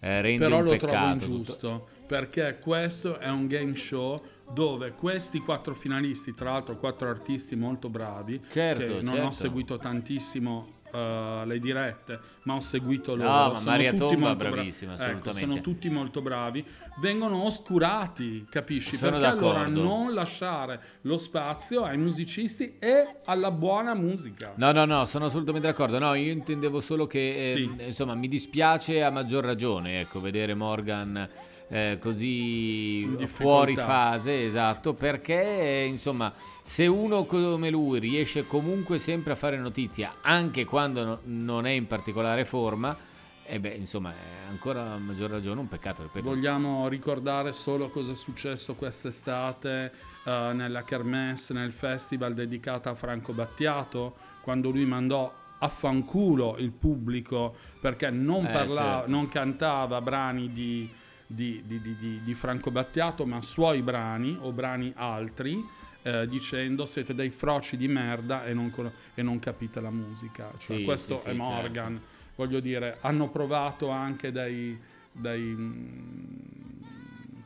eh, rende
Però
un
lo
peccato.
trovo
tutto-
ingiusto perché questo è un game show dove questi quattro finalisti, tra l'altro quattro artisti molto bravi,
Certo,
che non
certo.
ho seguito tantissimo eh, le dirette, ma ho seguito loro.
No, ma
sono
Maria
tutti
Tomba
molto bra-
bravissima,
Ecco,
assolutamente.
sono tutti molto bravi. Vengono oscurati, capisci?
Sono
Perché allora
d'accordo.
non lasciare lo spazio ai musicisti e alla buona musica.
No, no, no, sono assolutamente d'accordo. No, io intendevo solo che, eh,
Sì.
insomma, mi dispiace a maggior ragione, ecco, vedere Morgan eh, così fuori fase, esatto, perché, eh, insomma, se uno come lui riesce comunque sempre a fare notizia, anche quando no- non è in particolare forma, e beh, insomma, è ancora a maggior ragione un peccato, ripeto.
Vogliamo ricordare solo cosa è successo quest'estate eh, nella Kermesse, nel festival dedicata a Franco Battiato, quando lui mandò a fanculo il pubblico perché non,
Eh,
parlava,
certo.
non cantava brani di, di- di- di- di- Franco Battiato, ma suoi brani o brani altri. eh, dicendo siete dei froci di merda e non, e non capite la musica Cioè,
Sì,
questo
sì,
è
sì,
Morgan
certo.
voglio dire, hanno provato anche dei, dei, mm,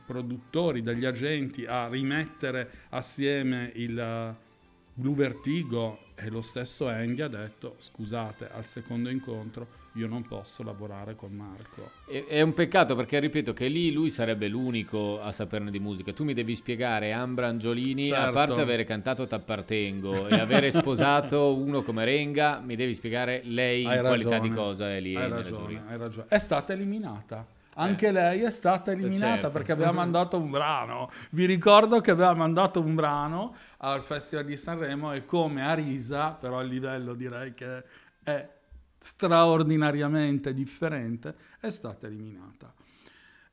produttori, degli agenti a rimettere assieme il Blue Vertigo e lo stesso Enghi ha detto scusate al secondo incontro io non posso lavorare con Marco
È, è un peccato perché ripeto che lì lui sarebbe l'unico a saperne di musica. Tu mi devi spiegare Ambra Angiolini, a
Certo.
parte avere cantato T'appartengo e avere sposato uno come Renga, mi devi spiegare lei in
hai
qualità
ragione
di cosa è lì
hai ragione, hai ragione è stata eliminata anche lei è stata eliminata
certo.
perché aveva mandato un brano. Vi ricordo che aveva mandato un brano al Festival di Sanremo e come Arisa, però il livello direi che è straordinariamente differente, è stata eliminata.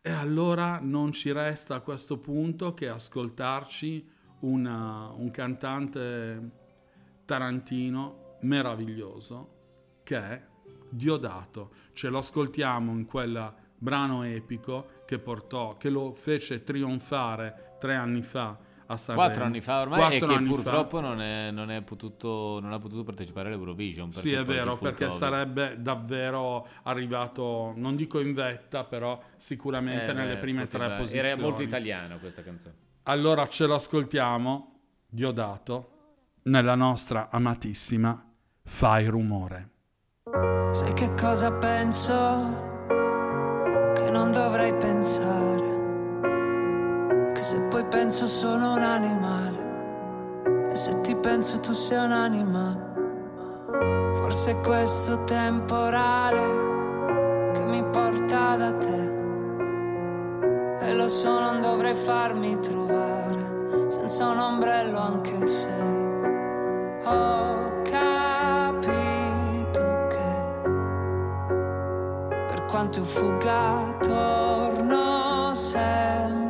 E allora non ci resta a questo punto che ascoltarci una- un cantante tarantino meraviglioso che è Diodato. Ce lo ascoltiamo in quel brano epico che portò, che lo fece trionfare tre anni fa a Sanremo.
Quattro anni fa ormai
Quattro
e che
fa.
purtroppo non, è, non, è potuto, non ha potuto partecipare all'Eurovision.
Sì, è vero, perché
Covid.
sarebbe davvero arrivato, non dico in vetta, però sicuramente
Eh,
nelle prime tre
poteva-
posizioni.
Era molto italiano questa canzone.
Allora ce lo ascoltiamo, Diodato, nella nostra amatissima Fai rumore.
Sai che cosa penso? Non dovrei pensare. Che se poi penso sono un animale. E se ti penso tu sei un'anima. Forse è questo temporale che mi porta da te. E lo so, non dovrei farmi trovare senza un ombrello anche se ho quanto io fugga torno sempre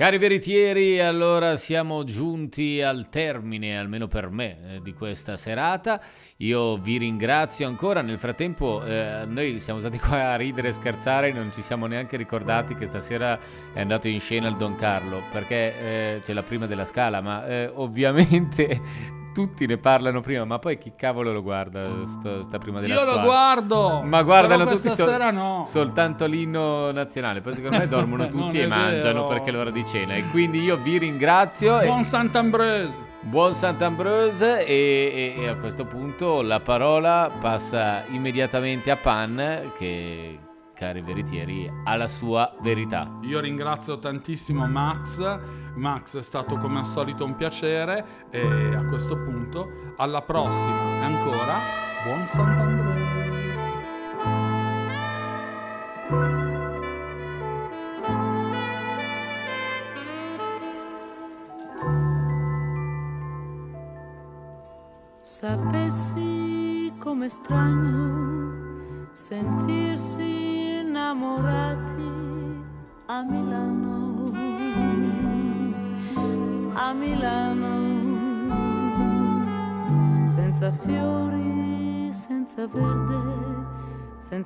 Cari veritieri, allora siamo giunti al termine, almeno per me, eh, di questa serata. Io vi ringrazio ancora. Nel frattempo, eh, noi siamo stati qua a ridere e scherzare, non ci siamo neanche ricordati che stasera è andato in scena il Don Carlo, perché eh, c'è la prima della scala, ma eh, ovviamente tutti ne parlano prima, ma poi chi cavolo lo guarda sta, sta prima della
Io
scala?
lo guardo!
Ma guardano tutti sol-
sera no.
soltanto l'inno nazionale. Poi secondo me dormono tutti e mangiano
vero.
perché è l'ora di cena. E quindi io vi ringrazio. e-
Buon Sant'Ambrose!
Buon Sant'Ambrose e, e- e a questo punto la parola passa immediatamente a Pan che, cari veritieri, ha la sua verità.
Io ringrazio tantissimo Max. Max è stato come al solito un piacere e a questo punto alla prossima e ancora buon Sant'Ambrose.
Sapessi com'è strano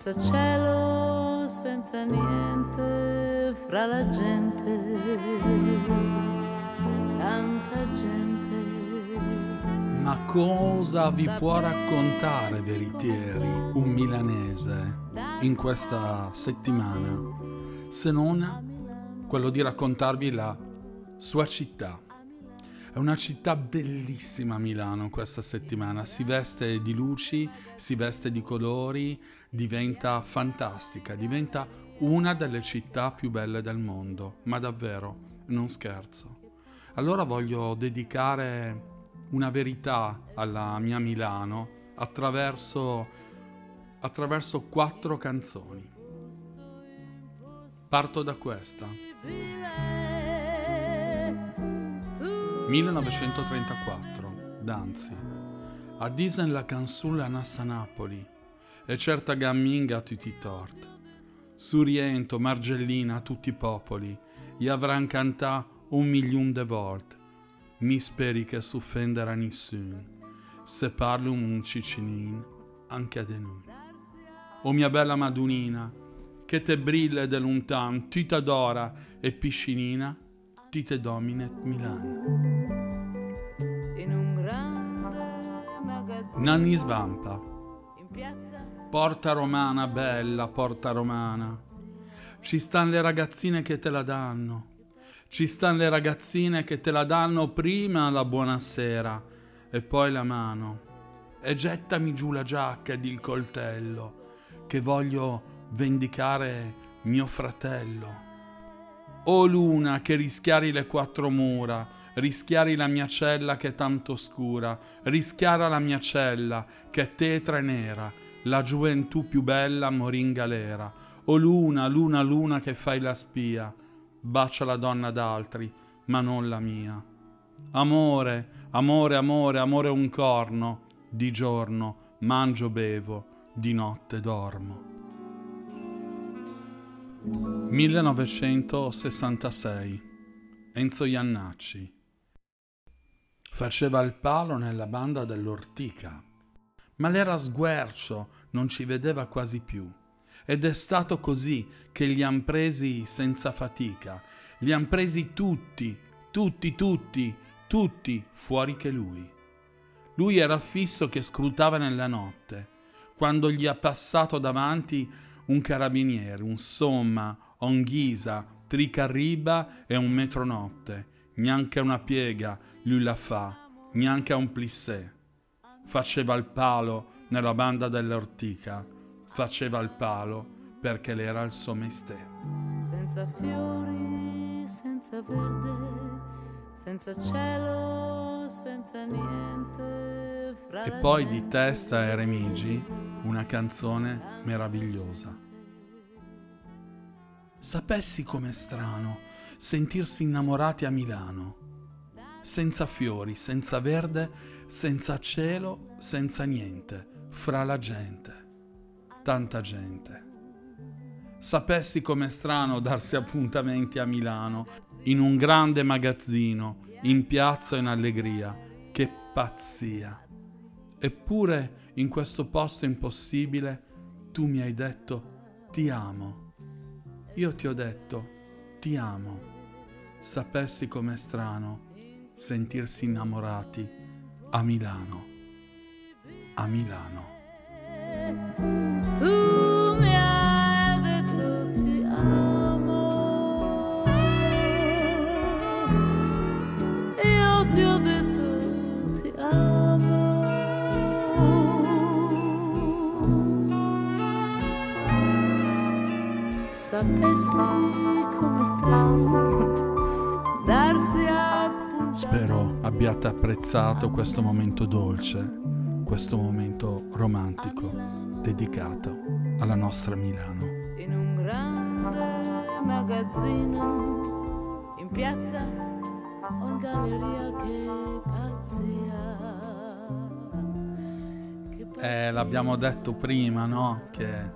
senza cielo, senza niente, fra la gente, tanta gente.
Ma cosa vi può raccontare, veritieri, un milanese in questa settimana, se non quello di raccontarvi la sua città? È una città bellissima Milano questa settimana, si veste di luci, si veste di colori, diventa fantastica, diventa una delle città più belle del mondo, ma davvero, non scherzo. Allora voglio dedicare una verità alla mia Milano attraverso, attraverso quattro canzoni. Parto da questa. 1934, Danzi. A disen la canzulla nassa Napoli e certa gamminga a tutti i tort. Suriento, Margellina, a tutti i popoli, gli avran cantà un milione de volte. Mi speri che s'offenderà nessuno, se parlo un cicinin anche a noi. O mia bella Madunina, che te brille de lontan, ti t'adora e piscinina, ti te dominet Milano. Nanni Svampa, porta romana bella, porta romana. Ci stan le ragazzine che te la danno. Ci stan le ragazzine che te la danno prima la buonasera e poi la mano. E gettami giù la giacca ed il coltello, che voglio vendicare mio fratello. O luna che rischiari le quattro mura, rischiari la mia cella che è tanto scura, rischiara la mia cella che è tetra e nera, la gioventù più bella morì in galera. O luna, luna, luna che fai la spia, bacia la donna d'altri, ma non la mia. Amore, amore, amore, amore un corno, di giorno mangio, bevo, di notte dormo. 1966 Enzo Iannacci. Faceva il palo nella banda dell'Ortica, ma l'era sguercio, non ci vedeva quasi più. Ed è stato così che li han presi senza fatica, li han presi tutti, tutti, tutti, tutti, fuori che lui. Lui era fisso che scrutava nella notte, quando gli ha passato davanti un carabiniere, un somma, un ghisa, tricarriba e un metronotte. Neanche una piega lui la fa, neanche un plissé. Faceva il palo nella banda dell'ortica, faceva il palo perché l'era il suo mestiere.
senza fiori, senza verde, senza cielo,
E
la
poi di testa e Remigi una canzone meravigliosa. Sapessi com'è strano sentirsi innamorati a Milano, senza fiori, senza verde, senza cielo, senza niente, fra la gente, tanta gente. Sapessi com'è strano darsi appuntamenti a Milano, in un grande magazzino, in piazza in allegria. Che pazzia! Eppure in questo posto impossibile tu mi hai detto ti amo. Io ti ho detto ti amo. Sapessi com'è strano sentirsi innamorati a Milano. A Milano.
Tu amo. Sapessi come strano darsi a
Spero abbiate apprezzato questo momento dolce, questo momento romantico dedicato alla nostra Milano.
in un grande magazzino in piazza o in galleria che pazzia che pazzia.
Eh, l'abbiamo detto prima, no? Che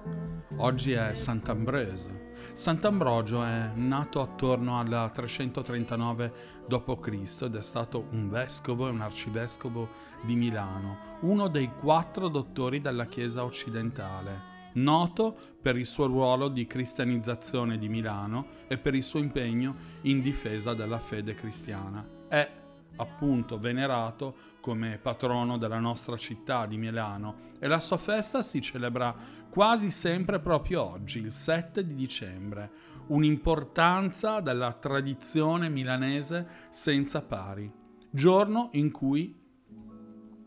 oggi è Sant'Ambrogio. Sant'Ambrogio è nato attorno al 339 d.C. ed è stato un vescovo e un arcivescovo di Milano, uno dei quattro dottori della Chiesa occidentale, noto per il suo ruolo di cristianizzazione di Milano e per il suo impegno in difesa della fede cristiana. È appunto venerato come patrono della nostra città di Milano e la sua festa si celebra quasi sempre proprio oggi, il 7 di dicembre, un'importanza della tradizione milanese senza pari, giorno in cui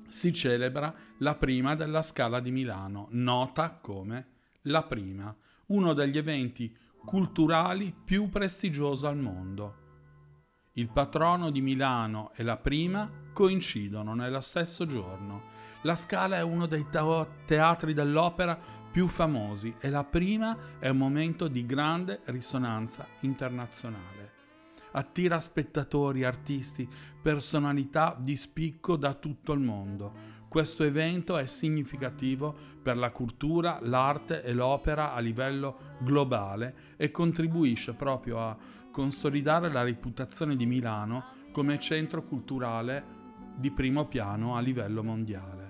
si celebra la prima della Scala di Milano, nota come la prima, uno degli eventi culturali più prestigioso al mondo. Il patrono di Milano e la prima coincidono nello stesso giorno. La Scala è uno dei teatri dell'opera più famosi e la prima è un momento di grande risonanza internazionale. Attira spettatori, artisti, personalità di spicco da tutto il mondo. Questo evento è significativo per la cultura, l'arte e l'opera a livello globale e contribuisce proprio a consolidare la reputazione di Milano come centro culturale di primo piano a livello mondiale.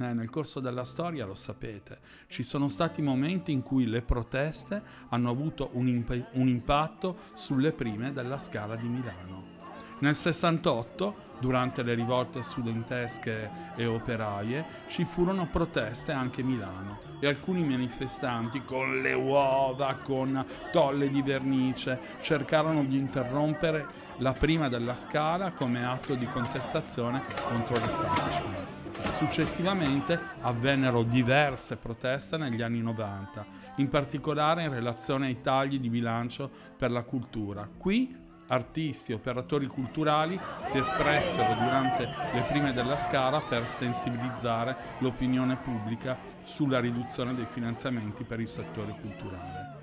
Eh, nel corso della storia, lo sapete, ci sono stati momenti in cui le proteste hanno avuto un, imp- un impatto sulle prime della Scala di Milano. Nel 68, durante le rivolte studentesche e operaie, ci furono proteste anche a Milano e alcuni manifestanti con le uova, con tolle di vernice, cercarono di interrompere la prima della Scala come atto di contestazione contro l'establishment. Successivamente avvennero diverse proteste negli anni 90, in particolare in relazione ai tagli di bilancio per la cultura. Qui artisti e operatori culturali si espressero durante le prime della Scala per sensibilizzare l'opinione pubblica sulla riduzione dei finanziamenti per il settore culturale.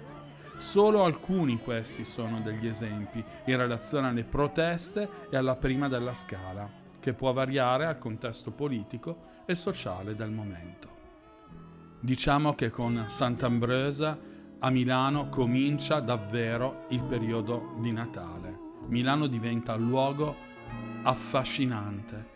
Solo alcuni questi sono degli esempi in relazione alle proteste e alla prima della Scala, che può variare al contesto politico e sociale del momento. Diciamo che con Sant'Ambrosa a Milano comincia davvero il periodo di Natale. Milano diventa luogo affascinante,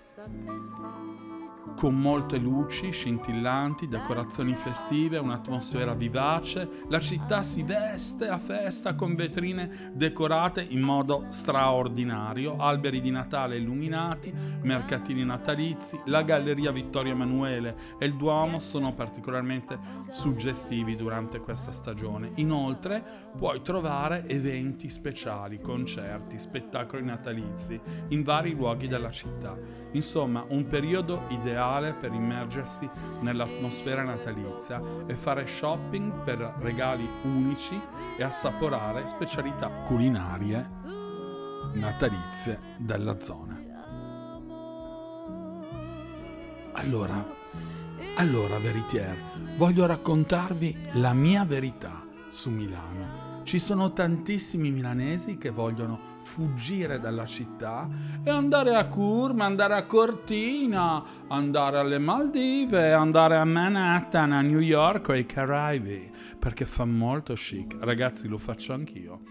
con molte luci scintillanti, decorazioni festive, un'atmosfera vivace. La città si veste a festa con vetrine decorate in modo straordinario, alberi di Natale illuminati, mercatini natalizi, la Galleria Vittorio Emanuele e il Duomo sono particolarmente suggestivi durante questa stagione. Inoltre puoi trovare eventi speciali, concerti, spettacoli natalizi in vari luoghi della città. Insomma, un periodo ideale per immergersi nell'atmosfera natalizia e fare shopping per regali unici e assaporare specialità culinarie natalizie della zona. Allora, allora Veritier, voglio raccontarvi la mia verità su Milano. Ci sono tantissimi milanesi che vogliono fuggire dalla città e andare a Curma, andare a Cortina, andare alle Maldive, andare a Manhattan, a New York o ai Caraibi, perché fa molto chic. Ragazzi, lo faccio anch'io.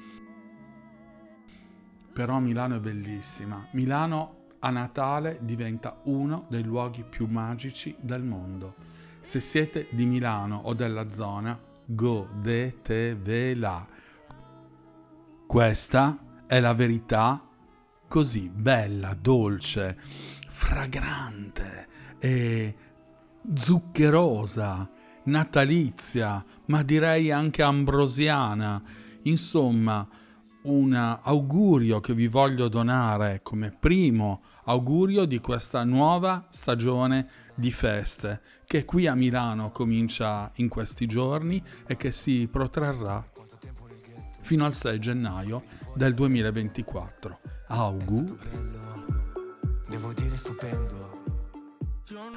Però Milano è bellissima. Milano a Natale diventa uno dei luoghi più magici del mondo. Se siete di Milano o della zona, godetevela. Questa è la verità così bella, dolce, fragrante e zuccherosa, natalizia, ma direi anche ambrosiana. Insomma, un augurio che vi voglio donare come primo augurio di questa nuova stagione di feste che qui a Milano comincia in questi giorni e che si protrarrà fino al 6 gennaio del 2024. Auguri.
Devo dire stupendo.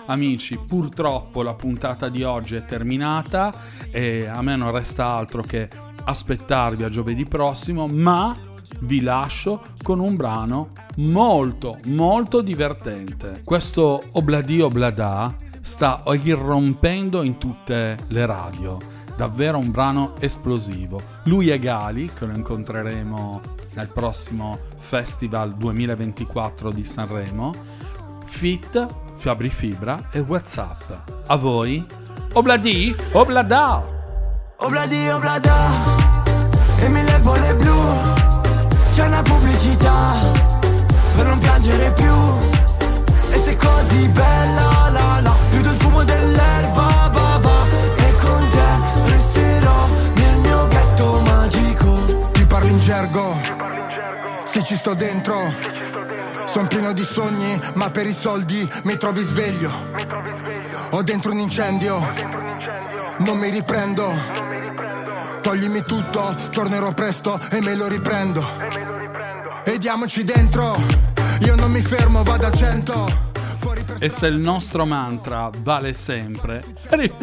Amici, purtroppo la puntata di oggi è terminata e a me non resta altro che aspettarvi a giovedì prossimo, ma vi lascio con un brano molto molto divertente. Questo Obladi Oblada sta irrompendo in tutte le radio, davvero un brano esplosivo. Lui è Gali, che lo incontreremo nel prossimo Festival 2024 di Sanremo. Fit, Fabri Fibra e Whatsapp. A voi, Obladi Oblada!
Obladi oblada e mille bolle blu C'è una pubblicità per non piangere più E sei così bella la la Più del fumo dell'erba
gergo. Se ci sto dentro Sono pieno di sogni Ma per i soldi mi trovi sveglio. Ho dentro un incendio Non mi riprendo. Toglimi tutto, tornerò presto e me lo riprendo. E diamoci dentro Io non mi fermo, vado a cento
E se il nostro mantra vale sempre,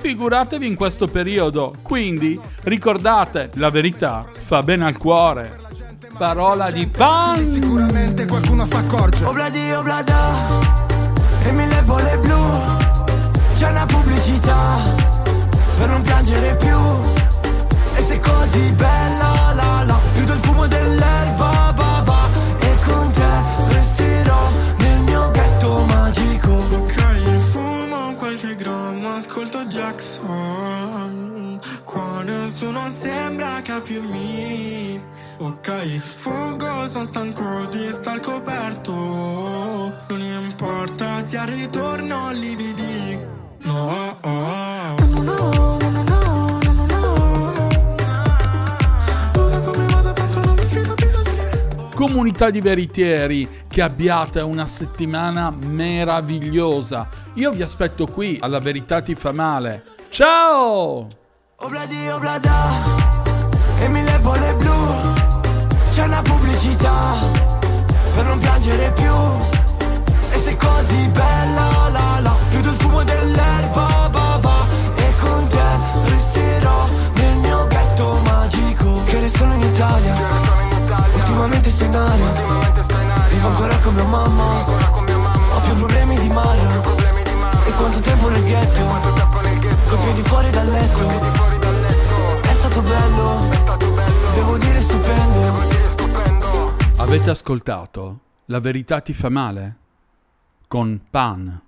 figuratevi in questo periodo. Quindi ricordate, la verità fa bene al cuore. Parola di pan!
Sicuramente qualcuno s'accorge
Obladi oblada e mille bolle blu C'è una pubblicità per non piangere più E sei così bella la la Più del fumo dell'erba
ascolto Jackson Qua nessuno sembra capirmi. Ok, fuggo, sono stanco di star coperto. Non importa se al ritorno lividi No, oh. no, no, no,
Comunità di veritieri, che abbiate una settimana meravigliosa. Io vi aspetto qui, alla verità ti fa male. Ciao!
Obladi oblada e mille bolle blu C'è una pubblicità per non piangere più E sei così bella la la Più del fumo dell'erba ba, ba. E con te resterò nel mio ghetto magico Che ne sono in Italia Ultimamente in aria Vivo ancora con mia mamma Ho più problemi di Mario E quanto tempo nel ghetto Coi piedi fuori dal letto È stato bello Devo dire stupendo
Avete ascoltato? La verità ti fa male? Con Pan.